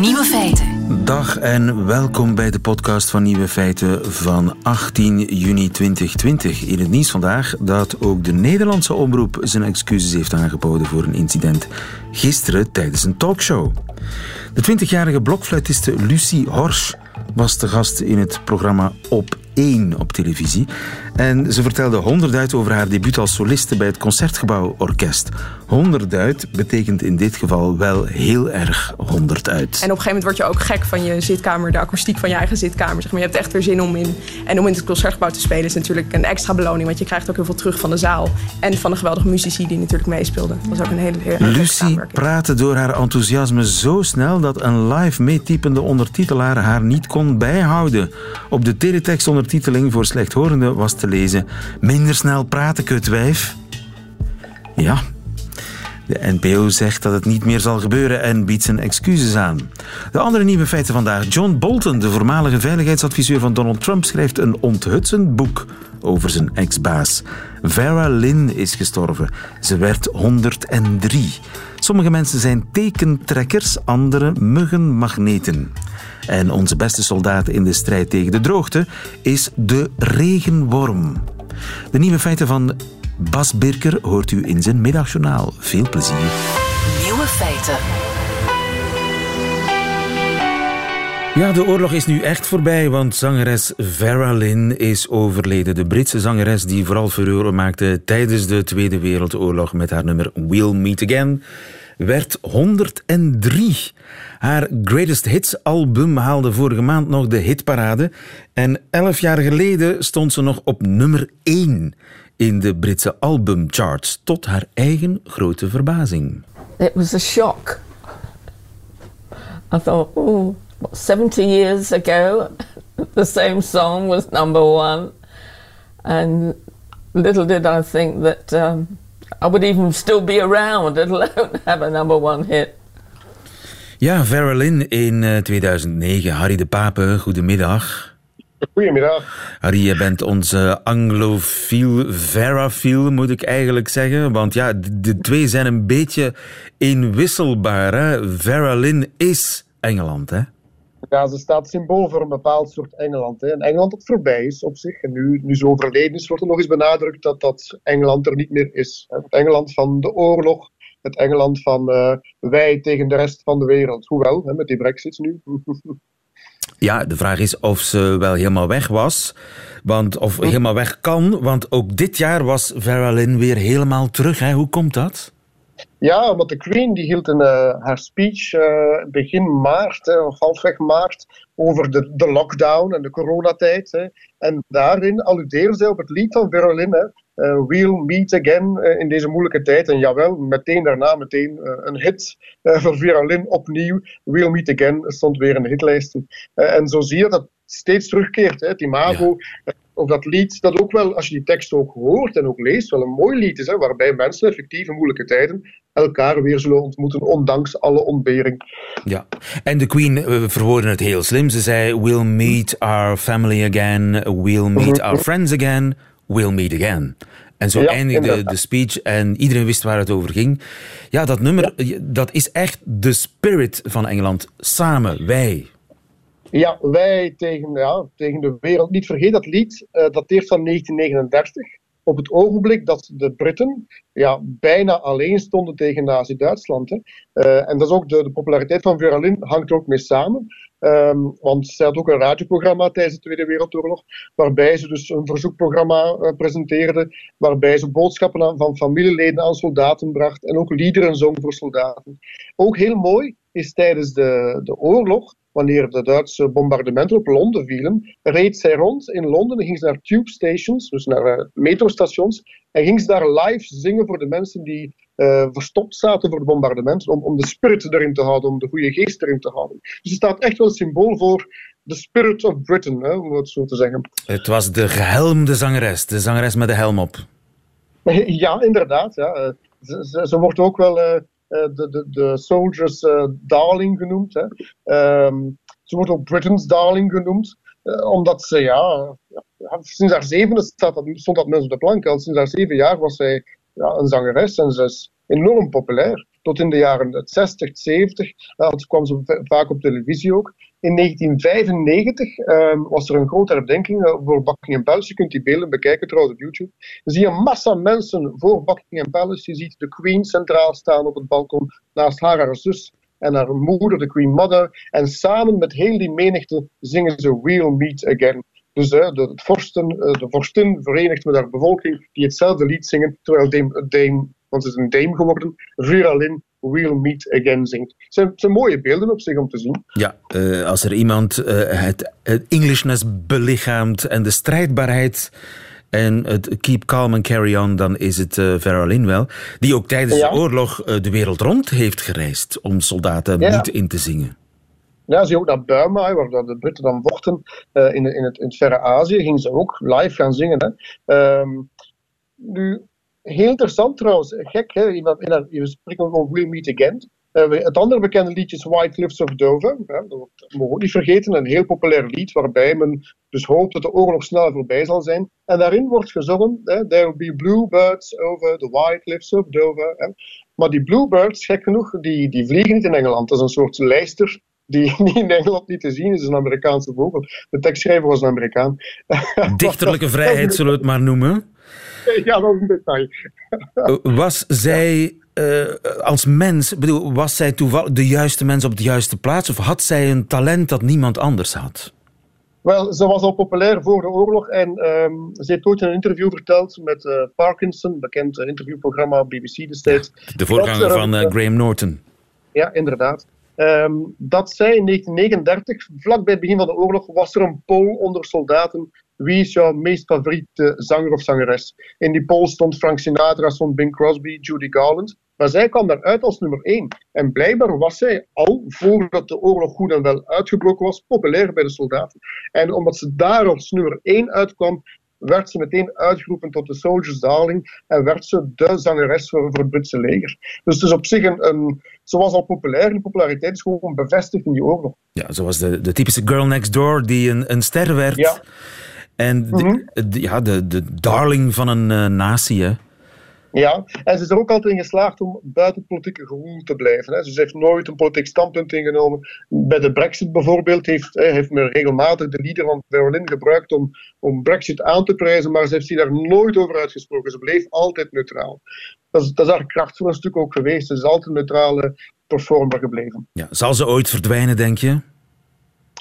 Nieuwe feiten. Dag en welkom bij de podcast van Nieuwe Feiten van 18 juni 2020. In het nieuws vandaag dat ook de Nederlandse omroep zijn excuses heeft aangeboden voor een incident gisteren tijdens een talkshow. De 20-jarige blokfluitiste Lucie Horsch was te gast in het programma Op 1 op televisie. En ze vertelde honderd over haar debuut als soliste bij het Concertgebouw Orkest. Honderd betekent in dit geval wel heel erg honderd uit. En op een gegeven moment word je ook gek van je zitkamer, de akoestiek van je eigen zitkamer. Zeg maar. Je hebt echt weer zin om in. En om in het Concertgebouw te spelen is natuurlijk een extra beloning. Want je krijgt ook heel veel terug van de zaal. En van de geweldige muzici die natuurlijk meespeelden. Dat was ook een hele, hele Lucie praatte door haar enthousiasme zo snel dat een live meetypende ondertitelaar haar niet kon bijhouden. Op de teletext ondertiteling voor slechthorenden was te lezen: Minder snel praten, kutwijf. Ja, de NPO zegt dat het niet meer zal gebeuren en biedt zijn excuses aan. De andere nieuwe feiten vandaag. John Bolton, de voormalige veiligheidsadviseur van Donald Trump, schrijft een onthutsend boek over zijn ex-baas. Vera Lynn is gestorven. Ze werd 103. Sommige mensen zijn tekentrekkers, andere muggenmagneten. En onze beste soldaat in de strijd tegen de droogte is de regenworm. De nieuwe feiten van Bas Birker hoort u in zijn middagjournaal. Veel plezier. Nieuwe feiten. Ja, de oorlog is nu echt voorbij, want zangeres Vera Lynn is overleden. De Britse zangeres die vooral furore maakte tijdens de Tweede Wereldoorlog met haar nummer We'll Meet Again, werd 103. Haar Greatest Hits album haalde vorige maand nog de hitparade en elf jaar geleden stond ze nog op nummer 1 in de Britse albumcharts, tot haar eigen grote verbazing. It was a shock. I thought, oh, 70 years ago, the same song was number one. And little did I think that um, I would even still be around, let alone have a number one hit. Ja, Vera Lynn in 2009. Eh, Harry de Pape, goedemiddag. Goedemiddag. Harry, je bent onze anglofiel, verafiel moet ik eigenlijk zeggen. Want ja, de twee zijn een beetje inwisselbaar. Hè? Vera Lynn is Engeland, hè? Ja, ze staat symbool voor een bepaald soort Engeland. Hè. Een Engeland dat voorbij is op zich. En nu, nu ze overleden is, wordt er nog eens benadrukt dat dat Engeland er niet meer is. Het Engeland van de oorlog, het Engeland van uh, wij tegen de rest van de wereld. Hoewel, hè, met die brexit nu. Ja, de vraag is of ze wel helemaal weg was. Want, of helemaal weg kan. Want ook dit jaar was Vera Lynn weer helemaal terug. Hè? Hoe komt dat? Ja, want de Queen die hield een, uh, haar speech uh, begin maart, of halfweg maart, over de, de lockdown en de coronatijd. Hè. En daarin alludeerde zij op het lied van hè, uh, We'll Meet Again in deze moeilijke tijd. En jawel, meteen daarna meteen een hit voor Vera Lynn opnieuw. We'll Meet Again stond weer in de hitlijsten. en zo zie je dat het steeds terugkeert. Hè, het imago ja. Of dat lied, dat ook wel, als je die tekst ook hoort en ook leest, wel een mooi lied is. Hè, waarbij mensen effectief in moeilijke tijden elkaar weer zullen ontmoeten, ondanks alle ontbering. Ja, en de Queen verwoordde het heel slim. Ze zei, we'll meet our family again, we'll meet our friends again, we'll meet again. En zo eindigde de speech en iedereen wist waar het over ging. Ja, dat nummer, dat is echt de spirit van Engeland. Samen, wij. Ja, wij tegen, ja, tegen de wereld. Niet vergeet, dat lied uh, dateert van 1939. Op het ogenblik dat de Britten ja, bijna alleen stonden tegen Nazi-Duitsland. Uh, en dat is ook de, de populariteit van Vera Lynn hangt er ook mee samen. Um, want zij had ook een radioprogramma tijdens de Tweede Wereldoorlog, waarbij ze dus een verzoekprogramma uh, presenteerde, waarbij ze boodschappen aan, van familieleden aan soldaten bracht en ook liederen zong voor soldaten. Ook heel mooi is tijdens de, de oorlog, wanneer de Duitse bombardementen op Londen vielen, reed zij rond in Londen en ging ze naar tube stations, dus naar uh, metrostations, en ging ze daar live zingen voor de mensen die uh, verstopt zaten voor het bombardement, om, om de spirit erin te houden, om de goede geest erin te houden. Dus het staat echt wel symbool voor de spirit of Britain, hè, om het zo te zeggen. Het was de gehelmde zangeres, de zangeres met de helm op. Ja, inderdaad. Ja. Ze, ze, ze wordt ook wel uh, de, de, de soldiers uh, darling genoemd. Hè. Um, ze wordt ook Britain's darling genoemd, omdat ze, ja, sinds haar zevende staat stond dat mensen op de plank. Al sinds haar zeven jaar was zij ja, een zangeres en ze is enorm populair. Tot in de jaren 60, 70. Uh, kwam ze vaak op televisie ook. In 1995 ehm, was er een grote herdenking uh, voor Buckingham Palace. Je kunt die beelden bekijken trouwens op YouTube. Dan zie je een massa mensen voor Buckingham Palace. Je ziet de Queen centraal staan op het balkon, naast haar zus en haar moeder, de Queen Mother. En samen met heel die menigte zingen ze We'll Meet Again. Dus de, de, vorsten, eh, de vorstin verenigt met haar bevolking die hetzelfde lied zingen, terwijl Dame, Dame want ze is een dame geworden, Vera Lynn We'll Meet Again zingt. Het zijn, zijn, mooie beelden op zich om te zien. Ja, uh, als er iemand uh, het, het Englishness belichaamt en de strijdbaarheid en het keep calm and carry on, dan is het uh, Vera Lynn wel. Die ook tijdens ja. de oorlog de wereld rond heeft gereisd om soldaten ja. niet in te zingen. Ja, zie ook naar Burma, waar de Britten dan vochten in, in, het, in het verre Azië, gingen ze ook live gaan zingen. Hè. Um, nu, heel interessant trouwens, gek, hè? we spreken over We'll Meet Again. Uh, het andere bekende liedje is White Cliffs of Dover. Dat mogen we niet vergeten, een heel populair lied waarbij men dus hoopt dat de oorlog snel voorbij zal zijn. En daarin wordt gezongen, There will be bluebirds over the White Cliffs of Dover. Maar die bluebirds, gek genoeg, die, die vliegen niet in Engeland. Dat is een soort lijster die, die in Engeland niet te zien is, een Amerikaanse vogel. De tekstschrijver was een Amerikaan. Dichterlijke vrijheid zullen we het maar noemen. Ja, dat is een detail. Was zij uh, als mens, bedoel, was zij toevallig de juiste mens op de juiste plaats? Of had zij een talent dat niemand anders had? Wel, ze was al populair voor de oorlog en um, ze heeft ooit in een interview verteld met uh, Parkinson, bekend interviewprogramma BBC destijds. Ja, de voorganger van uh, Graham Norton. Ja, inderdaad. Um, dat zij in 1939, vlak bij het begin van de oorlog, was er een poll onder soldaten. Wie is jouw meest favoriete zanger of zangeres? In die poll stond Frank Sinatra, stond Bing Crosby, Judy Garland. Maar zij kwam daaruit als nummer 1. En blijkbaar was zij al, voordat de oorlog goed en wel uitgebroken was, populair bij de soldaten. En omdat ze daar als nummer 1 uitkwam, werd ze meteen uitgeroepen tot de Soldiers Darling en werd ze de zangeres voor, voor het Britse leger. Dus het is op zich een, een, ze was al populair, die populariteit is gewoon bevestigd in die oorlog. Ja, ze was de, de typische girl next door die een, een ster werd. Ja. En de, mm -hmm. de, ja, de, de darling van een uh, natie, hè. Ja, en ze is er ook altijd in geslaagd om buiten het politieke gewoel te blijven. Hè. Dus ze heeft nooit een politiek standpunt ingenomen. Bij de Brexit bijvoorbeeld heeft, heeft men regelmatig de leader van Berlin gebruikt om, om Brexit aan te prijzen, maar ze heeft zich daar nooit over uitgesproken. Ze bleef altijd neutraal. Dat is, dat is haar kracht voor een stuk ook geweest. Ze is altijd een neutrale performer gebleven. Ja, zal ze ooit verdwijnen, denk je?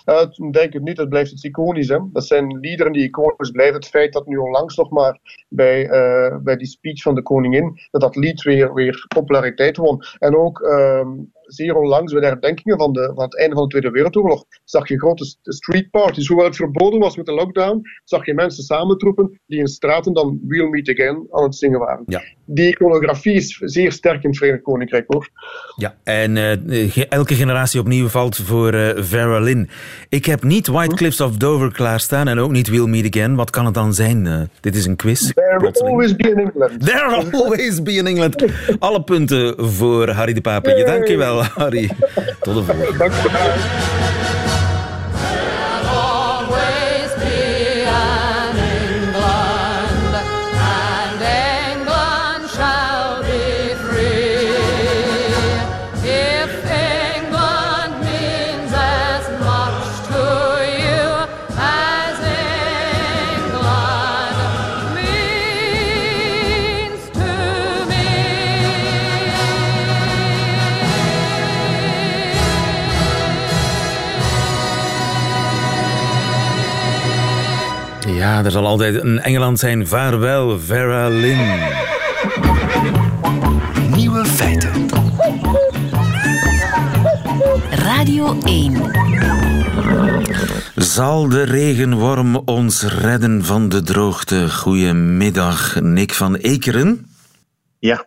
Uh, denk ik niet, dat blijft iets iconisch. Hè? Dat zijn liederen die iconisch blijven. Het feit dat nu onlangs nog maar bij, uh, bij die speech van de koningin, dat dat lied weer, weer populariteit won. En ook uh, zeer onlangs bij de herdenkingen van, de, van het einde van de Tweede Wereldoorlog zag je grote street parties. Hoewel het verboden was met de lockdown, zag je mensen samentroepen die in straten dan We'll Meet Again aan het zingen waren. Ja. Die iconografie is zeer sterk in het Verenigd Koninkrijk hoor. Ja, en uh, elke generatie opnieuw valt voor uh, Vera Lynn. Ik heb niet White Cliffs of Dover klaarstaan en ook niet We'll Meet Again. Wat kan het dan zijn? Uh, dit is een quiz. There will always be in England. There will always be in England. Alle punten voor Harry de Papetje. Dank je wel. Harry. Tot de volgende. Dank Ja, er zal altijd een Engeland zijn. Vaarwel, Vera Lynn. Nieuwe feiten. Radio 1. Zal de regenworm ons redden van de droogte? Goedemiddag, Nick van Ekeren. Ja.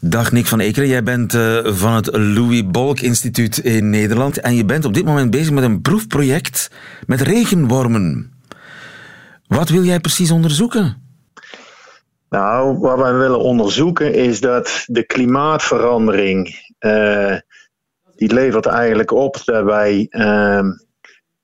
Dag Nick van Ekeren, jij bent uh, van het Louis Bolk Instituut in Nederland en je bent op dit moment bezig met een proefproject met regenwormen. Wat wil jij precies onderzoeken? Nou, wat wij willen onderzoeken is dat de klimaatverandering, uh, die levert eigenlijk op dat wij uh,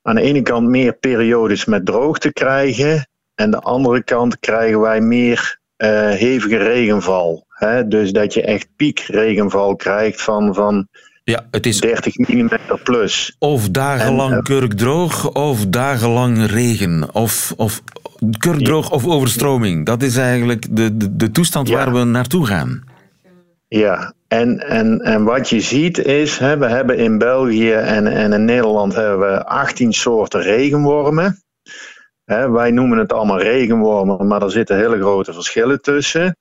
aan de ene kant meer periodes met droogte krijgen en de andere kant krijgen wij meer uh, hevige regenval. Hè, dus dat je echt piekregenval krijgt van, van Ja, het is 30 mm plus. of dagenlang En, eh, kurkdroog of dagenlang regen. Of, of kurkdroog of overstroming. Dat is eigenlijk de, de, de toestand Ja. waar we naartoe gaan. Ja, en, en, en wat je ziet is, hè, we hebben in België en, en in Nederland hebben we 18 soorten regenwormen. Hè, wij noemen het allemaal regenwormen, maar er zitten hele grote verschillen tussen.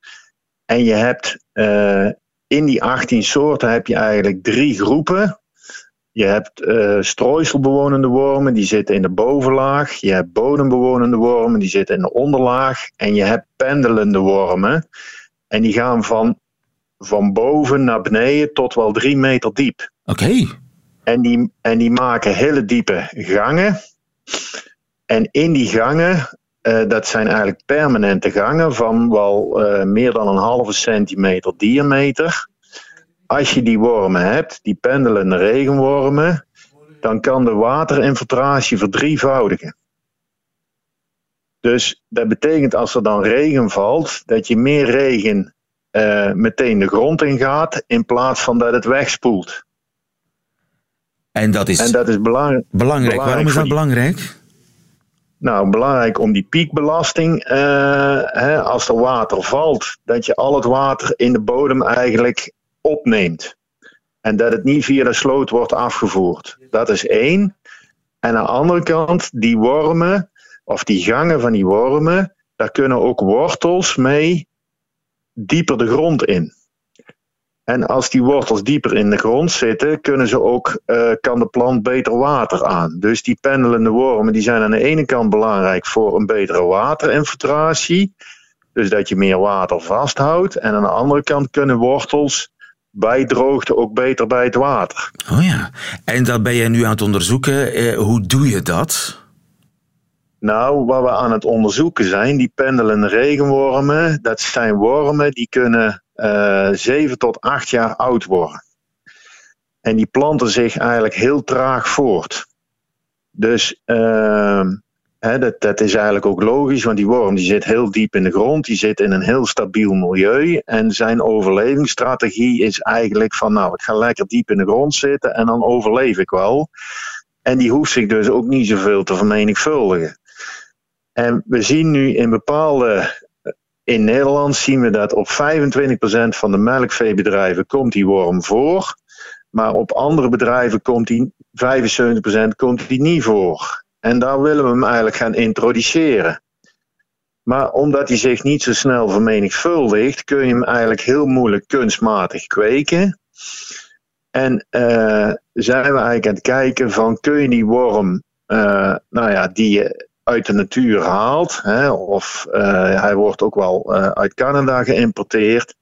En je hebt eh, in die 18 soorten heb je eigenlijk drie groepen. Je hebt eh strooiselbewonende wormen, die zitten in de bovenlaag. Je hebt bodembewonende wormen, die zitten in de onderlaag. En je hebt pendelende wormen. En die gaan van van boven naar beneden tot wel drie meter diep. Oké. En die, en die maken hele diepe gangen. En in die gangen, eh, dat zijn eigenlijk permanente gangen van wel eh, meer dan een halve centimeter diameter. Als je die wormen hebt, die pendelende regenwormen, dan kan de waterinfiltratie verdrievoudigen. Dus dat betekent als er dan regen valt, dat je meer regen eh, meteen de grond in gaat, in plaats van dat het wegspoelt. En dat is En dat is belangrijk. belangrijk. Waarom is dat belangrijk? Nou, belangrijk om die piekbelasting, eh, hè, als er water valt, dat je al het water in de bodem eigenlijk opneemt. En dat het niet via de sloot wordt afgevoerd. Dat is één. En aan de andere kant, die wormen, of die gangen van die wormen, daar kunnen ook wortels mee dieper de grond in. En als die wortels dieper in de grond zitten, kunnen ze ook, eh, kan de plant beter water aan. Dus die pendelende wormen die zijn aan de ene kant belangrijk voor een betere waterinfiltratie. Dus dat je meer water vasthoudt. En aan de andere kant kunnen wortels bij droogte ook beter bij het water. Oh ja. En dat ben jij nu aan het onderzoeken. Eh, hoe doe je dat? Nou, wat we aan het onderzoeken zijn, die pendelende regenwormen, dat zijn wormen die kunnen eh 7 tot 8 jaar oud worden. En die planten zich eigenlijk heel traag voort. Dus ehm, hè, dat, dat is eigenlijk ook logisch, want die worm die zit heel diep in de grond, die zit in een heel stabiel milieu. En zijn overlevingsstrategie is eigenlijk van, nou, ik ga lekker diep in de grond zitten en dan overleef ik wel. En die hoeft zich dus ook niet zoveel te vermenigvuldigen. En we zien nu in bepaalde. In Nederland zien we dat op 25% van de melkveebedrijven komt die worm voor. Maar op andere bedrijven komt die 75% komt die niet voor. En daar willen we hem eigenlijk gaan introduceren. Maar omdat hij zich niet zo snel vermenigvuldigt, kun je hem eigenlijk heel moeilijk kunstmatig kweken. En eh, zijn we eigenlijk aan het kijken van kun je die worm, eh, nou ja, die je uit de natuur haalt, hè, of eh, hij wordt ook wel eh, uit Canada geïmporteerd,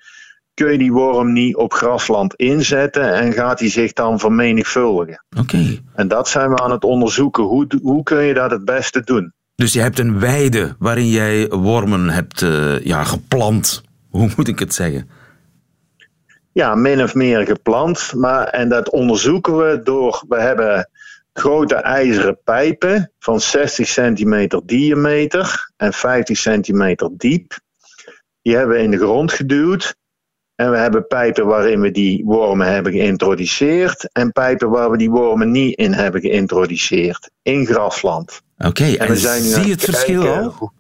kun je die worm niet op grasland inzetten en gaat hij zich dan vermenigvuldigen. Oké. En dat zijn we aan het onderzoeken. Hoe, hoe kun je dat het beste doen? Dus je hebt een weide waarin jij wormen hebt eh, ja, geplant. Hoe moet ik het zeggen? Ja, min of meer geplant. Maar, en dat onderzoeken we door. We hebben grote ijzeren pijpen van 60 centimeter diameter en 50 centimeter diep. Die hebben we in de grond geduwd. En we hebben pijpen waarin we die wormen hebben geïntroduceerd. En pijpen waar we die wormen niet in hebben geïntroduceerd. In grasland. Oké, en, we zijn nu aan zie je het verschil al?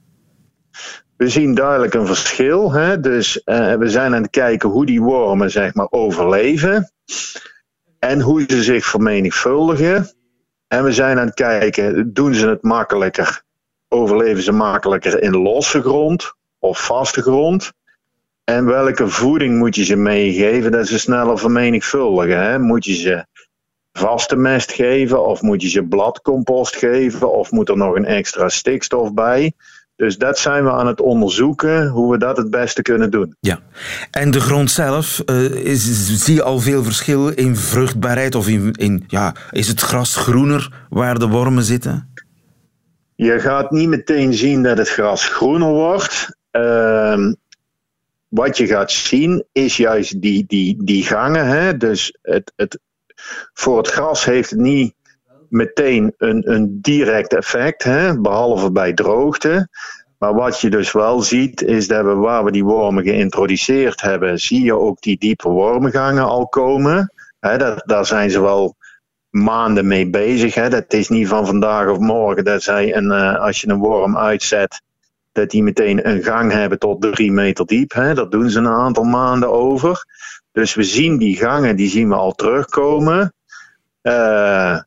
We zien duidelijk een verschil. Hè? Dus eh, we zijn aan het kijken hoe die wormen zeg maar, overleven. En hoe ze zich vermenigvuldigen. En we zijn aan het kijken, doen ze het makkelijker? Overleven ze makkelijker in losse grond of vaste grond? En welke voeding moet je ze meegeven dat ze sneller vermenigvuldigen? Hè? Moet je ze vaste mest geven of moet je ze bladcompost geven of moet er nog een extra stikstof bij? Dus dat zijn we aan het onderzoeken hoe we dat het beste kunnen doen. Ja. En de grond zelf, eh, is, zie je al veel verschil in vruchtbaarheid? Of in, in, ja, is het gras groener waar de wormen zitten? Je gaat niet meteen zien dat het gras groener wordt. Ehm, wat je gaat zien is juist die, die, die gangen. Hè? Dus het, het, voor het gras heeft het niet meteen een, een direct effect, hè? behalve bij droogte. Maar wat je dus wel ziet, is dat we waar we die wormen geïntroduceerd hebben, zie je ook die diepe wormengangen al komen. Daar zijn ze wel maanden mee bezig. Hè. Dat is niet van vandaag of morgen dat zij, een, uh, als je een worm uitzet, dat die meteen een gang hebben tot drie meter diep. Dat doen ze een aantal maanden over. Dus we zien die gangen, die zien we al terugkomen. Uh,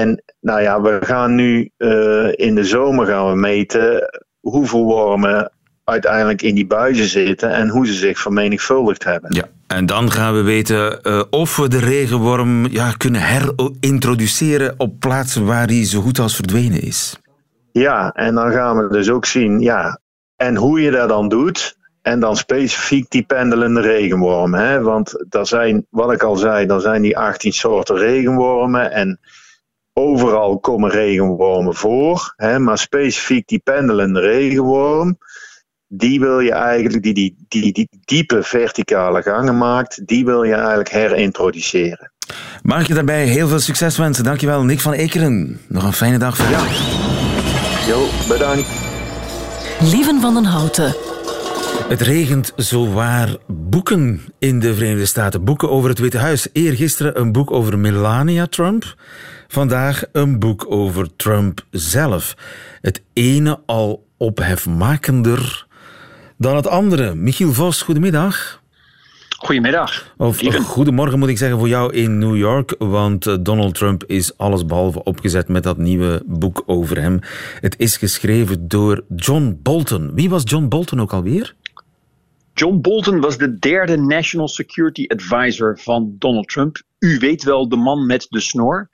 en nou ja, we gaan nu uh, in de zomer gaan we meten hoeveel wormen uiteindelijk in die buizen zitten en hoe ze zich vermenigvuldigd hebben. Ja, en dan gaan we weten uh, of we de regenworm ja, kunnen herintroduceren op plaatsen waar hij zo goed als verdwenen is. Ja, en dan gaan we dus ook zien, ja, en hoe je dat dan doet. En dan specifiek die pendelende regenwormen. Hè? Want er zijn, wat ik al zei, er zijn die 18 soorten regenwormen. En overal komen regenwormen voor. Hè? Maar specifiek die pendelende regenworm die wil je eigenlijk, die, die, die, die diepe verticale gangen maakt, die wil je eigenlijk herintroduceren. Mag je daarbij heel veel succes wensen? Dankjewel, Nick van Ekeren. Nog een fijne dag verder. Ja. Jo, bedankt. Lieven van den Houten. Het regent zowaar boeken in de Verenigde Staten. Boeken over het Witte Huis. Eergisteren een boek over Melania Trump. Vandaag een boek over Trump zelf. Het ene al ophefmakender dan het andere. Michiel Vos, goedemiddag. Goedemiddag. Of goedemorgen moet ik zeggen voor jou in New York, want eh, Donald Trump is allesbehalve opgezet met dat nieuwe boek over hem. Het is geschreven door John Bolton. Wie was John Bolton ook alweer? John Bolton was de derde National Security Advisor van Donald Trump. U weet wel, de man met de snor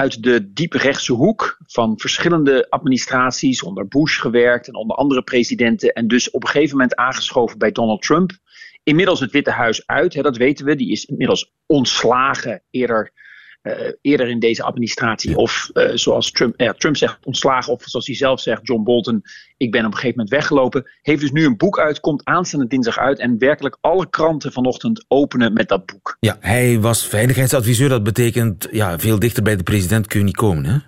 uit de rechtse hoek van verschillende administraties onder Bush gewerkt en onder andere presidenten. En dus op een gegeven moment aangeschoven bij Donald Trump. Inmiddels het Witte Huis uit, hè, dat weten we. Die is inmiddels ontslagen eerder eerder in deze administratie. Of uh, zoals Trump, Trump zegt, ontslagen. Of zoals hij zelf zegt, John Bolton, ik ben op een gegeven moment weggelopen. Heeft dus nu een boek uit, komt aanstaande dinsdag uit. En werkelijk alle kranten vanochtend openen met dat boek. Ja, hij was veiligheidsadviseur. Dat betekent, ja, veel dichter bij de president kun je niet komen, hè?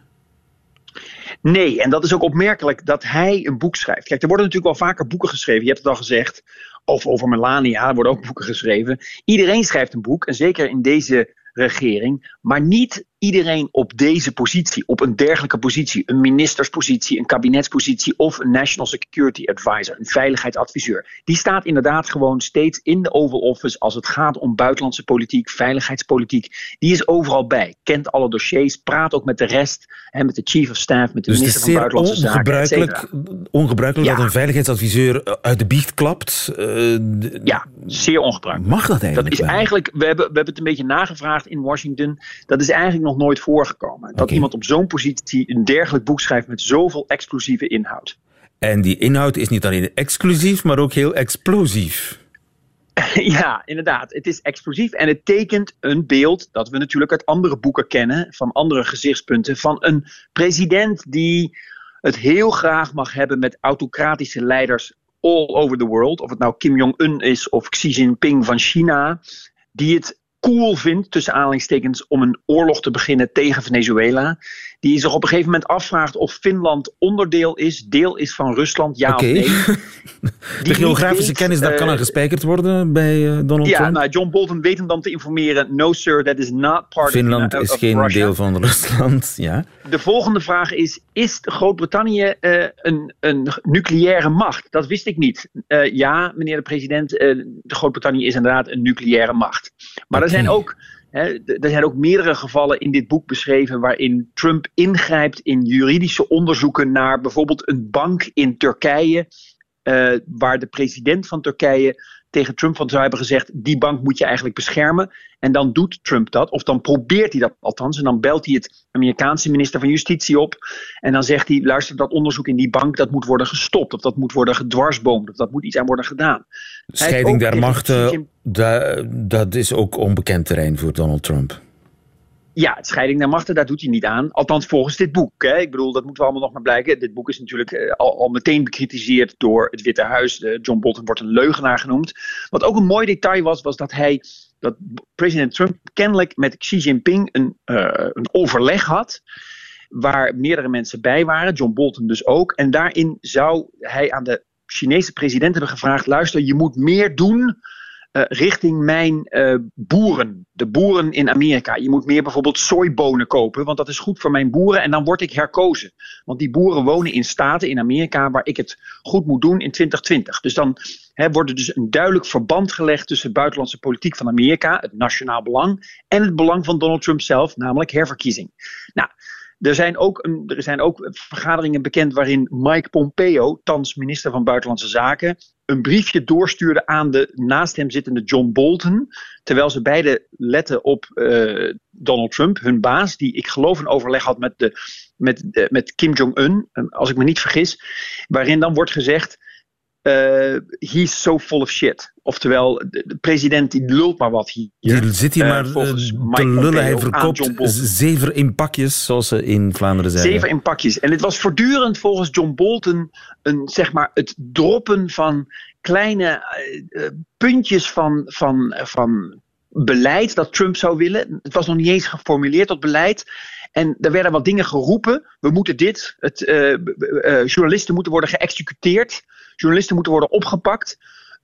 Nee, en dat is ook opmerkelijk dat hij een boek schrijft. Kijk, er worden natuurlijk wel vaker boeken geschreven. Je hebt het al gezegd. Of over Melania, er worden ook boeken geschreven. Iedereen schrijft een boek. En zeker in deze regering, maar niet iedereen op deze positie, op een dergelijke positie, een ministerspositie, een kabinetspositie of een National Security Advisor, een veiligheidsadviseur. Die staat inderdaad gewoon steeds in de Oval Office als het gaat om buitenlandse politiek, veiligheidspolitiek. Die is overal bij, kent alle dossiers, praat ook met de rest, hè, met de chief of staff, met de dus minister van Buitenlandse Zaken. Ongebruikelijk ja. dat een veiligheidsadviseur uit de biecht klapt. Uh, ja, zeer ongebruikelijk. Mag dat eigenlijk? Dat is eigenlijk, we hebben, we hebben het een beetje nagevraagd in Washington. Dat is eigenlijk nog nooit voorgekomen. Dat iemand op zo'n positie een dergelijk boek schrijft met zoveel explosieve inhoud. En die inhoud is niet alleen exclusief, maar ook heel explosief. Ja, inderdaad. Het is explosief en het tekent een beeld dat we natuurlijk uit andere boeken kennen, van andere gezichtspunten, van een president die het heel graag mag hebben met autocratische leiders all over the world. Of het nou Kim Jong-un is of Xi Jinping van China. Die het cool vindt, tussen aanhalingstekens, om een oorlog te beginnen tegen Venezuela. Die zich op een gegeven moment afvraagt of Finland onderdeel is, deel is van Rusland, ja okay. of nee. De geografische kennis, dat uh, kan er gespijkerd worden bij uh, Donald ja, Trump? Nou, John Bolton weet hem dan te informeren. No sir, that is not part Finland of, is of geen Russia. deel van Rusland, ja. De volgende vraag is, is Groot-Brittannië uh, een, een nucleaire macht? Dat wist ik niet. ja, meneer de president, de Groot-Brittannië is inderdaad een nucleaire macht. Maar okay. er zijn ook er zijn ook meerdere gevallen in dit boek beschreven waarin Trump ingrijpt in juridische onderzoeken naar bijvoorbeeld een bank in Turkije, uh, waar de president van Turkije tegen Trump van zou hebben gezegd: die bank moet je eigenlijk beschermen. En dan doet Trump dat, of dan probeert hij dat althans. En dan belt hij het Amerikaanse minister van Justitie op. En dan zegt hij: luister, dat onderzoek in die bank dat moet worden gestopt. Of dat moet worden gedwarsboomd. Of dat moet iets aan worden gedaan. Scheiding der machten, dat, dat is ook onbekend terrein voor Donald Trump. Ja, het scheiding der machten, daar doet hij niet aan. Althans, volgens dit boek. Hè. Ik bedoel, dat moeten we allemaal nog maar blijken. Dit boek is natuurlijk uh, al, al, meteen bekritiseerd door het Witte Huis. John Bolton wordt een leugenaar genoemd. Wat ook een mooi detail was, was dat hij, dat president Trump kennelijk met Xi Jinping een, uh, een overleg had. waar meerdere mensen bij waren, John Bolton dus ook. En daarin zou hij aan de Chinese president hebben gevraagd: luister, je moet meer doen uh, richting mijn uh, boeren, de boeren in Amerika. Je moet meer bijvoorbeeld sojabonen kopen, want dat is goed voor mijn boeren en dan word ik herkozen. Want die boeren wonen in staten in Amerika waar ik het goed moet doen in 2020. Dus dan he, wordt er dus een duidelijk verband gelegd tussen buitenlandse politiek van Amerika, het nationaal belang, en het belang van Donald Trump zelf, namelijk herverkiezing. Nou, er zijn, ook er zijn ook vergaderingen bekend waarin Mike Pompeo, thans minister van Buitenlandse Zaken, een briefje doorstuurde aan de naast hem zittende John Bolton. Terwijl ze beide letten op uh, Donald Trump, hun baas, die ik geloof een overleg had met, de, met, uh, met Kim Jong-un, als ik me niet vergis. Waarin dan wordt gezegd uh, he's so full of shit. Oftewel, de, president die lult maar wat hier. Hier zit hij maar uh, te lullen. Hij verkoopt zeven in pakjes, zoals ze in Vlaanderen zeggen. Zeven in pakjes. En het was voortdurend volgens John Bolton een, zeg maar, het droppen van kleine puntjes van, van, van beleid dat Trump zou willen. Het was nog niet eens geformuleerd tot beleid. En er werden wat dingen geroepen. We moeten dit. Het, journalisten moeten worden geëxecuteerd. Journalisten moeten worden opgepakt.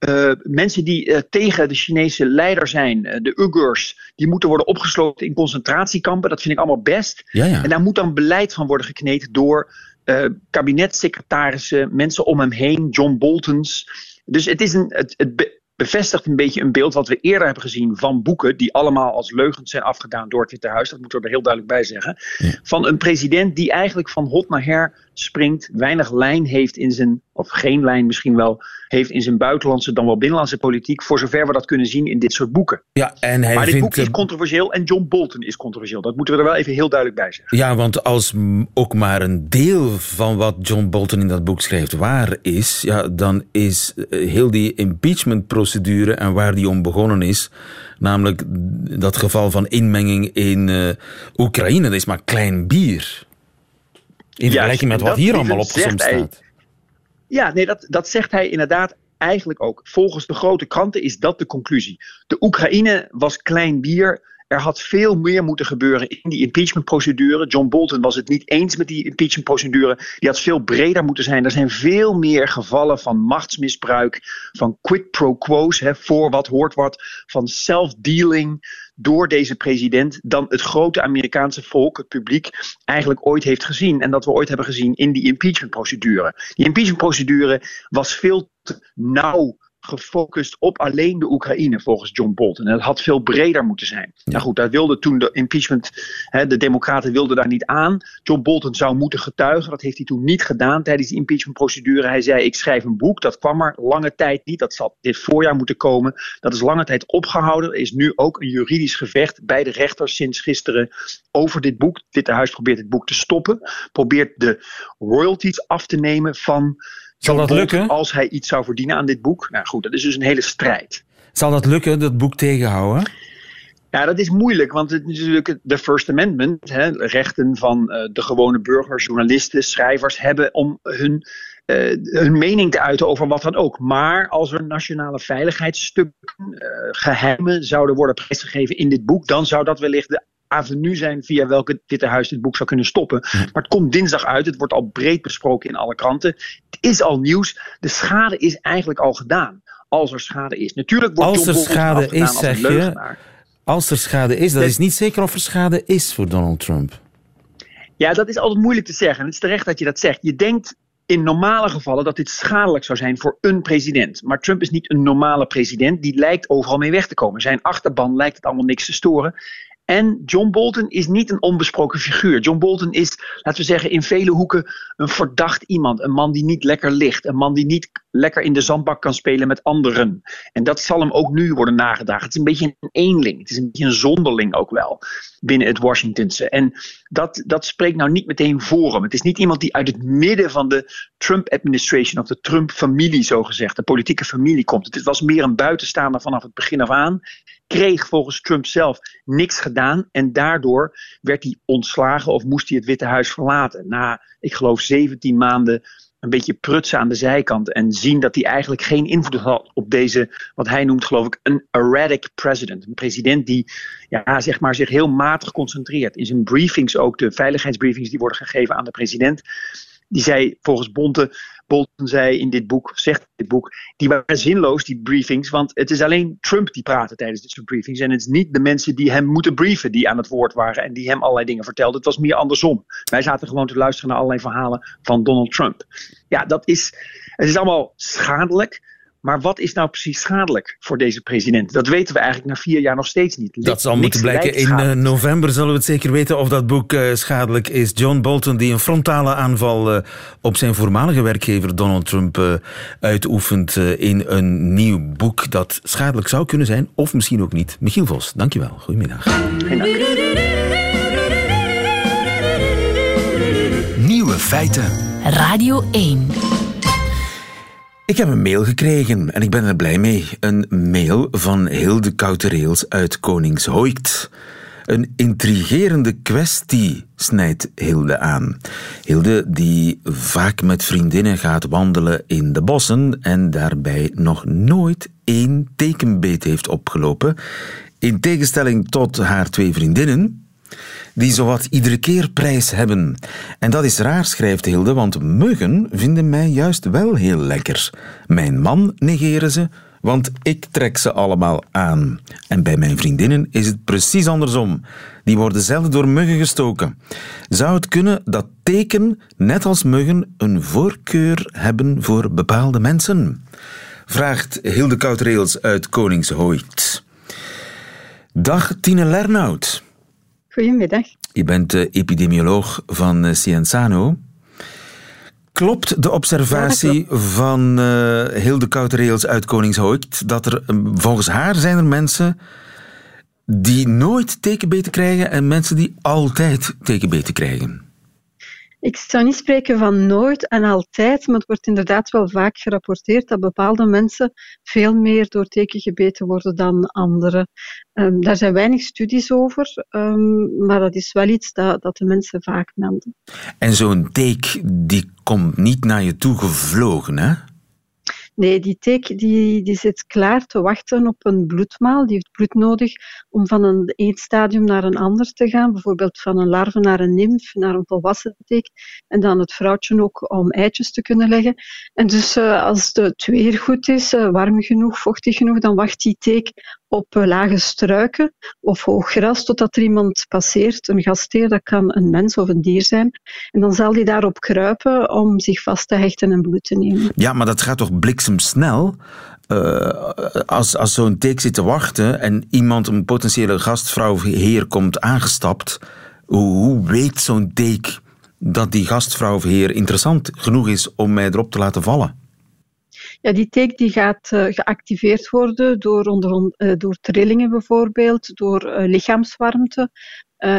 Uh, mensen die uh, tegen de Chinese leider zijn, uh, de Uyghurs, die moeten worden opgesloten in concentratiekampen. Dat vind ik allemaal best. Ja, ja. En daar moet dan beleid van worden gekneed door kabinetssecretarissen, mensen om hem heen, John Boltons. Dus het, is een, het, het bevestigt een beetje een beeld wat we eerder hebben gezien van boeken, die allemaal als leugens zijn afgedaan door het Witte Huis. Dat moeten we er heel duidelijk bij zeggen. Ja. Van een president die eigenlijk van hot naar her springt, weinig lijn heeft in zijn, of geen lijn misschien wel, heeft in zijn buitenlandse dan wel binnenlandse politiek, voor zover we dat kunnen zien in dit soort boeken. Ja, en hij maar dit vindt, boek is controversieel en John Bolton is controversieel. Dat moeten we er wel even heel duidelijk bij zeggen. Ja, want als ook maar een deel van wat John Bolton in dat boek schrijft waar is, ja, dan is eh, heel die impeachment-procedure en waar die om begonnen is, namelijk dat geval van inmenging in uh, Oekraïne, dat is maar klein bier. In vergelijking met wat hier allemaal opgezomd staat. Ja, nee, dat, dat zegt hij inderdaad eigenlijk ook. Volgens de grote kranten is dat de conclusie. De Oekraïne was klein bier. Er had veel meer moeten gebeuren in die impeachmentprocedure. John Bolton was het niet eens met die impeachmentprocedure. Die had veel breder moeten zijn. Er zijn veel meer gevallen van machtsmisbruik, van quid pro quo's, hè, voor wat hoort wat, van self-dealing door deze president dan het grote Amerikaanse volk, het publiek, eigenlijk ooit heeft gezien. En dat we ooit hebben gezien in die impeachmentprocedure. Die impeachmentprocedure was veel te nauw gefocust op alleen de Oekraïne, volgens John Bolton. En het had veel breder moeten zijn. Ja. Nou goed, daar wilde toen de impeachment, hè, de Democraten wilden daar niet aan. John Bolton zou moeten getuigen. Dat heeft hij toen niet gedaan tijdens die impeachmentprocedure. Hij zei: Ik schrijf een boek. Dat kwam er lange tijd niet. Dat zal dit voorjaar moeten komen. Dat is lange tijd opgehouden. Er is nu ook een juridisch gevecht bij de rechters sinds gisteren over dit boek. Dit Huis probeert het boek te stoppen. Probeert de royalties af te nemen van. Zal dat lukken? Als hij iets zou verdienen aan dit boek. Nou goed, dat is dus een hele strijd. Zal dat lukken, dat boek tegenhouden? Ja, dat is moeilijk, want het is natuurlijk de First Amendment, hè, rechten van uh, de gewone burgers, journalisten, schrijvers hebben om hun, uh, hun mening te uiten over wat dan ook. Maar als er nationale veiligheidsstukken, uh, geheimen zouden worden prijsgegeven in dit boek, dan zou dat wellicht de avenue zijn via welke het Witte Huis dit boek zou kunnen stoppen. Maar het komt dinsdag uit. Het wordt al breed besproken in alle kranten. Het is al nieuws. De schade is eigenlijk al gedaan. Als er schade is. Natuurlijk wordt Als er schade is, als zeg je. Als er schade is, dat is niet zeker of er schade is voor Donald Trump. Ja, dat is altijd moeilijk te zeggen. En het is terecht dat je dat zegt. Je denkt in normale gevallen dat dit schadelijk zou zijn voor een president. Maar Trump is niet een normale president. Die lijkt overal mee weg te komen. Zijn achterban lijkt het allemaal niks te storen. En John Bolton is niet een onbesproken figuur. John Bolton is, laten we zeggen, in vele hoeken een verdacht iemand. Een man die niet lekker ligt. Een man die niet lekker in de zandbak kan spelen met anderen. En dat zal hem ook nu worden nagedragen. Het is een beetje een eenling. Het is een beetje een zonderling ook wel binnen het Washingtonse. En dat, dat spreekt nou niet meteen voor hem. Het is niet iemand die uit het midden van de Trump-administration of de Trump-familie, zogezegd, de politieke familie komt. Het was meer een buitenstaander vanaf het begin af aan. Kreeg volgens Trump zelf niks gedaan. En daardoor werd hij ontslagen of moest hij het Witte Huis verlaten. Na, ik geloof, 17 maanden een beetje prutsen aan de zijkant en zien dat hij eigenlijk geen invloed had op deze, wat hij noemt geloof ik, een erratic president. Een president die ja, zeg maar, zich heel matig concentreert. In zijn briefings ook, de veiligheidsbriefings die worden gegeven aan de president. Die zei volgens Bonte, Bolton zei in dit boek, zegt dit boek, die waren zinloos, die briefings, want het is alleen Trump die praatte tijdens dit briefings en het is niet de mensen die hem moeten brieven die aan het woord waren en die hem allerlei dingen vertelden. Het was meer andersom. Wij zaten gewoon te luisteren naar allerlei verhalen van Donald Trump. Ja, dat is, het is allemaal schadelijk. Maar wat is nou precies schadelijk voor deze president? Dat weten we eigenlijk na vier jaar nog steeds niet. Dat zal moeten blijken. In uh, november zullen we het zeker weten of dat boek uh, schadelijk is. John Bolton, die een frontale aanval uh, op zijn voormalige werkgever Donald Trump uitoefent in een nieuw boek dat schadelijk zou kunnen zijn, of misschien ook niet. Michiel Vos, dankjewel. Goedemiddag. Nieuwe feiten. Radio 1. Ik heb een mail gekregen en ik ben er blij mee. Een mail van Hilde Koutereels uit Koningshoekt. Een intrigerende kwestie snijdt Hilde aan. Hilde die vaak met vriendinnen gaat wandelen in de bossen en daarbij nog nooit één tekenbeet heeft opgelopen. In tegenstelling tot haar twee vriendinnen, die zowat iedere keer prijs hebben. En dat is raar, schrijft Hilde, want muggen vinden mij juist wel heel lekker. Mijn man negeren ze, want ik trek ze allemaal aan. En bij mijn vriendinnen is het precies andersom. Die worden zelf door muggen gestoken. Zou het kunnen dat teken, net als muggen, een voorkeur hebben voor bepaalde mensen? Vraagt Hilde Koutreels uit Koningshooit. Dag Tine Lernout. Goedemiddag. Je bent epidemioloog van Cienzano. Klopt de observatie ja, van uh, Hilde Koutereels uit Koningshoort dat er volgens haar zijn er mensen die nooit tekenbeten krijgen en mensen die altijd tekenbeten krijgen? Ik zou niet spreken van nooit en altijd, maar het wordt inderdaad wel vaak gerapporteerd dat bepaalde mensen veel meer door teken gebeten worden dan anderen. Um, daar zijn weinig studies over, um, maar dat is wel iets dat, dat de mensen vaak melden. En zo'n teek die komt niet naar je toe gevlogen, hè? Nee, die teek die, die zit klaar te wachten op een bloedmaal. Die heeft bloed nodig om van een één stadium naar een ander te gaan. Bijvoorbeeld van een larve naar een nymf, naar een volwassen teek. En dan het vrouwtje ook om eitjes te kunnen leggen. En dus uh, als het weer goed is, uh, warm genoeg, vochtig genoeg, dan wacht die teek op uh, lage struiken of hoog gras totdat er iemand passeert. Een gastheer, dat kan een mens of een dier zijn. En dan zal die daarop kruipen om zich vast te hechten en bloed te nemen. Ja, maar dat gaat toch bliksemsnel? Uh, als, als zo'n teek zit te wachten en iemand, een potentiële gastvrouw of heer, komt aangestapt, hoe, hoe weet zo'n teek dat die gastvrouw of heer interessant genoeg is om mij erop te laten vallen? Ja, die teek die gaat uh, geactiveerd worden door, onder, uh, door trillingen bijvoorbeeld, door uh, lichaamswarmte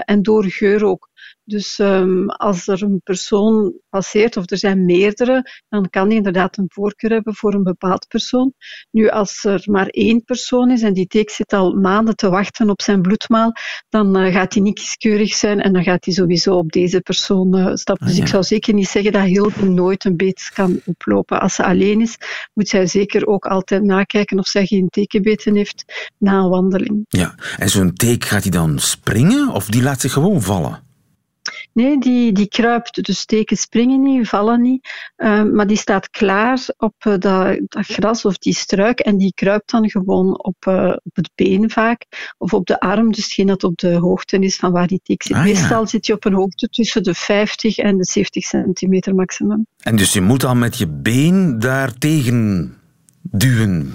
en door geur ook. Dus um, als er een persoon passeert, of er zijn meerdere, dan kan die inderdaad een voorkeur hebben voor een bepaald persoon. Nu, als er maar één persoon is en die teek zit al maanden te wachten op zijn bloedmaal, dan uh, gaat hij niet kieskeurig zijn en dan gaat hij sowieso op deze persoon uh, stappen. Dus ah, ja. ik zou zeker niet zeggen dat Hilde nooit een beet kan oplopen. Als ze alleen is, moet zij zeker ook altijd nakijken of zij geen tekenbeten heeft na een wandeling. Ja, en zo'n teek gaat hij dan springen of die laat zich gewoon vallen? Nee, die, die kruipt. Dus steken springen niet, vallen niet. Uh, maar die staat klaar op uh, dat, dat, gras of die struik. En die kruipt dan gewoon op, uh, op het been vaak. Of op de arm. Dus geen dat op de hoogte is van waar die teek zit. Ah, Meestal ja. zit je op een hoogte tussen de 50 en de 70 centimeter maximum. En dus je moet al met je been daar tegen duwen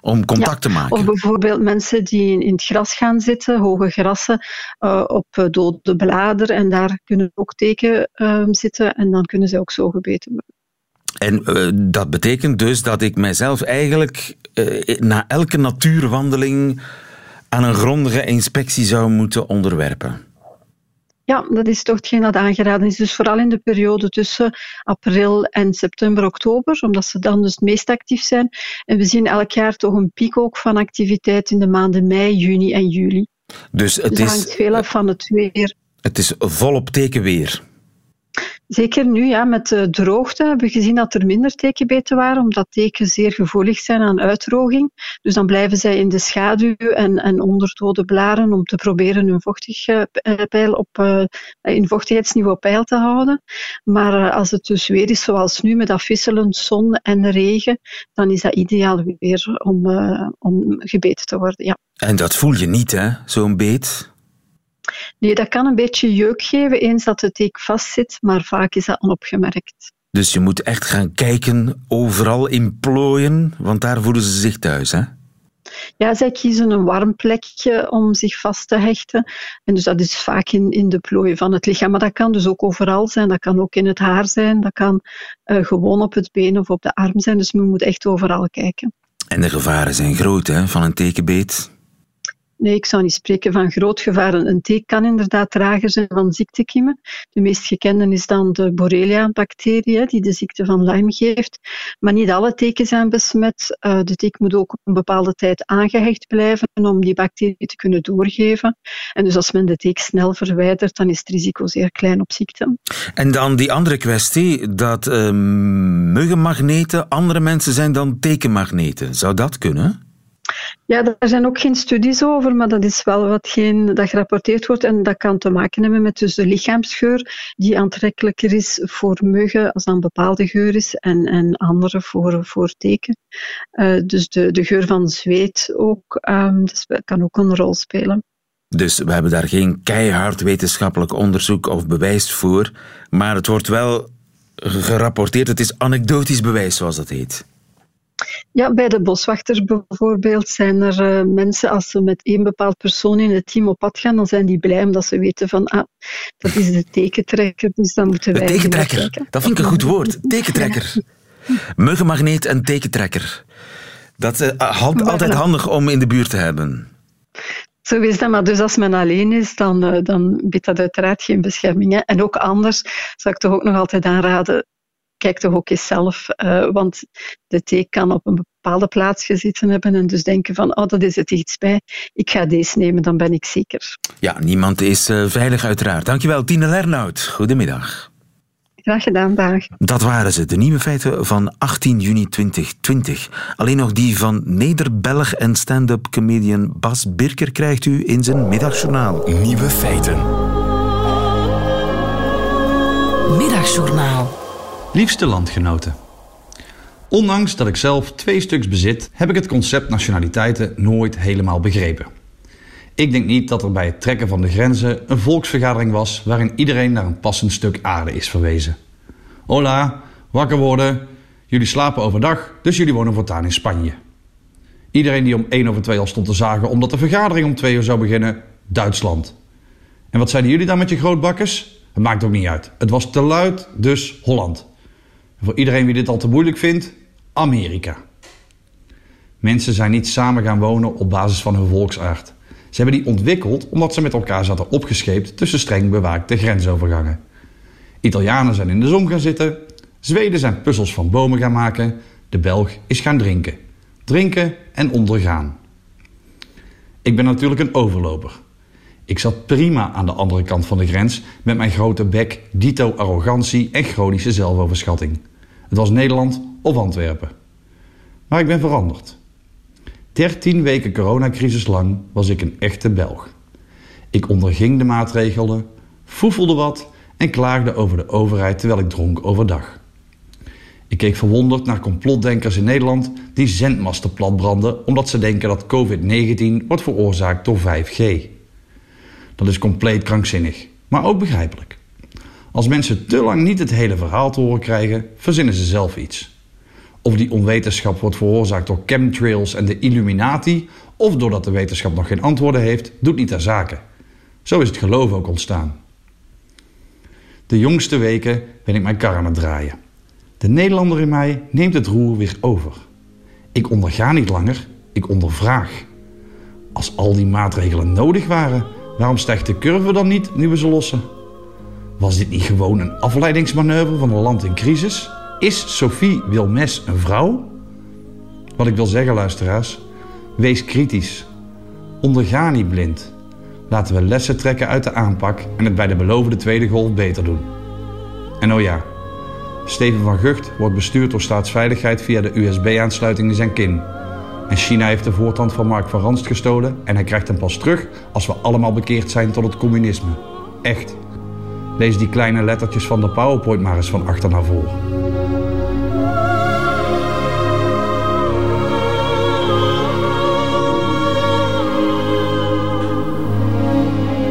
om contact ja, te maken. Of bijvoorbeeld mensen die in het gras gaan zitten, hoge grassen, uh, op dode bladeren. En daar kunnen ook teken uh, zitten en dan kunnen ze ook zo gebeten worden. En uh, dat betekent dus dat ik mijzelf eigenlijk na elke natuurwandeling aan een grondige inspectie zou moeten onderwerpen. Ja, dat is toch hetgeen dat aangeraden is. Dus vooral in de periode tussen april en september, oktober, omdat ze dan dus het meest actief zijn. En we zien elk jaar toch een piek ook van activiteit in de maanden mei, juni en juli. Dus het dus hangt veel af van het weer. Het is volop tekenweer. Zeker nu, ja, met de droogte hebben we gezien dat er minder tekenbeten waren, omdat tekens zeer gevoelig zijn aan uitdroging. Dus dan blijven zij in de schaduw en, en onder dode blaren om te proberen hun vochtigpeil op, uh, in vochtigheidsniveau peil te houden. Maar als het dus weer is zoals nu, met afwisselend zon en regen, dan is dat ideaal weer om, uh, om gebeten te worden. Ja. En dat voel je niet, hè, zo'n beet? Nee, dat kan een beetje jeuk geven eens dat de teek vastzit, maar vaak is dat onopgemerkt. Dus je moet echt gaan kijken, overal in plooien, want daar voelen ze zich thuis, hè? Ja, zij kiezen een warm plekje om zich vast te hechten. En dus dat is vaak in, in de plooien van het lichaam. Maar dat kan dus ook overal zijn. Dat kan ook in het haar zijn. Dat kan uh, gewoon op het been of op de arm zijn. Dus men moet echt overal kijken. En de gevaren zijn groot hè, van een tekenbeet. Nee, ik zou niet spreken van groot gevaar. Een teek kan inderdaad drager zijn van ziektekiemen. De meest gekende is dan de Borrelia-bacterie, die de ziekte van Lyme geeft. Maar niet alle teken zijn besmet. Uh, de teek moet ook op een bepaalde tijd aangehecht blijven om die bacterie te kunnen doorgeven. En dus als men de teek snel verwijdert, dan is het risico zeer klein op ziekte. En dan die andere kwestie, dat uh, muggenmagneten andere mensen zijn dan tekenmagneten. Zou dat kunnen? Ja, daar zijn ook geen studies over, maar dat is wel watgeen dat gerapporteerd wordt. En dat kan te maken hebben met dus de lichaamsgeur, die aantrekkelijker is voor muggen als dan bepaalde geur is, en, en andere voor, voor teken. Uh, dus de, de geur van zweet ook, dus kan ook een rol spelen. Dus we hebben daar geen keihard wetenschappelijk onderzoek of bewijs voor, maar het wordt wel gerapporteerd. Het is anekdotisch bewijs, zoals dat heet. Ja, bij de boswachters bijvoorbeeld zijn er uh, mensen, als ze met één bepaald persoon in het team op pad gaan, dan zijn die blij omdat ze weten van, ah, dat is de tekentrekker, dus dan moeten wij... De tekentrekker, dat vind ik een goed woord. Tekentrekker. Muggenmagneet en tekentrekker. Dat is uh, altijd handig om in de buurt te hebben. Zo is dat, maar dus als men alleen is, dan, uh, dan biedt dat uiteraard geen bescherming. Hè. En ook anders zou ik toch ook nog altijd aanraden, kijk toch ook eens zelf. Uh, want de thee kan op een bepaalde plaats gezeten hebben en dus denken van, oh, dat is het iets bij. Ik ga deze nemen, dan ben ik zeker. Ja, niemand is uh, veilig uiteraard. Dankjewel, Tine Lernout. Goedemiddag. Graag gedaan, dag. Dat waren ze, de nieuwe feiten van 18 juni 2020. Alleen nog die van Nederbelg en stand-up comedian Bas Birker krijgt u in zijn middagjournaal. Nieuwe feiten. Middagjournaal. Liefste landgenoten. Ondanks dat ik zelf twee stuks bezit, heb ik het concept nationaliteiten nooit helemaal begrepen. Ik denk niet dat er bij het trekken van de grenzen een volksvergadering was waarin iedereen naar een passend stuk aarde is verwezen. Hola, wakker worden. Jullie slapen overdag, dus jullie wonen voortaan in Spanje. Iedereen die om 1 over 2 al stond te zagen omdat de vergadering om 2 uur zou beginnen, Duitsland. En wat zeiden jullie dan met je grootbakkers? Het maakt ook niet uit. Het was te luid, dus Holland. Voor iedereen wie dit al te moeilijk vindt, Amerika. Mensen zijn niet samen gaan wonen op basis van hun volksaard. Ze hebben die ontwikkeld omdat ze met elkaar zaten opgescheept tussen streng bewaakte grensovergangen. Italianen zijn in de zon gaan zitten, Zweden zijn puzzels van bomen gaan maken, de Belg is gaan drinken. Drinken en ondergaan. Ik ben natuurlijk een overloper. Ik zat prima aan de andere kant van de grens met mijn grote bek, dito arrogantie en chronische zelfoverschatting. Het was Nederland of Antwerpen. Maar ik ben veranderd. 13 weken coronacrisis lang was ik een echte Belg. Ik onderging de maatregelen, foefelde wat en klaagde over de overheid terwijl ik dronk overdag. Ik keek verwonderd naar complotdenkers in Nederland die zendmasten platbranden omdat ze denken dat COVID-19 wordt veroorzaakt door 5G. Dat is compleet krankzinnig, maar ook begrijpelijk. Als mensen te lang niet het hele verhaal te horen krijgen, verzinnen ze zelf iets. Of die onwetenschap wordt veroorzaakt door chemtrails en de Illuminati, of doordat de wetenschap nog geen antwoorden heeft, doet niet ter zake. Zo is het geloof ook ontstaan. De jongste weken ben ik mijn kar aan het draaien. De Nederlander in mij neemt het roer weer over. Ik onderga niet langer, ik ondervraag. Als al die maatregelen nodig waren, waarom stijgt de curve dan niet nu we ze lossen? Was dit niet gewoon een afleidingsmanoeuvre van een land in crisis? Is Sophie Wilmes een vrouw? Wat ik wil zeggen, luisteraars, wees kritisch. Onderga niet blind. Laten we lessen trekken uit de aanpak en het bij de beloofde tweede golf beter doen. En oh ja, Steven van Gucht wordt bestuurd door staatsveiligheid via de USB-aansluiting in zijn kin. En China heeft de voortand van Mark van Ranst gestolen en hij krijgt hem pas terug als we allemaal bekeerd zijn tot het communisme. Echt. Lees die kleine lettertjes van de PowerPoint maar eens van achter naar voren.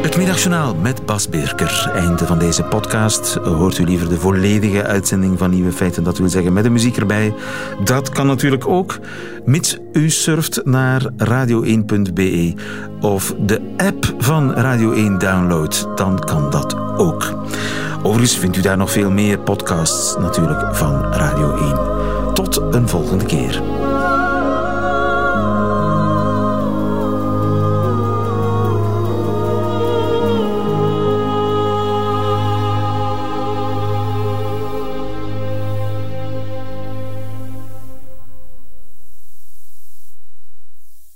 Het Middagjournaal met Bas Birker. Einde van deze podcast. Hoort u liever de volledige uitzending van Nieuwe Feiten, dat wil zeggen met de muziek erbij? Dat kan natuurlijk ook, mits u surft naar radio1.be of de app van Radio 1 downloadt, dan kan dat ook. Overigens vindt u daar nog veel meer podcasts natuurlijk van Radio 1. Tot een volgende keer.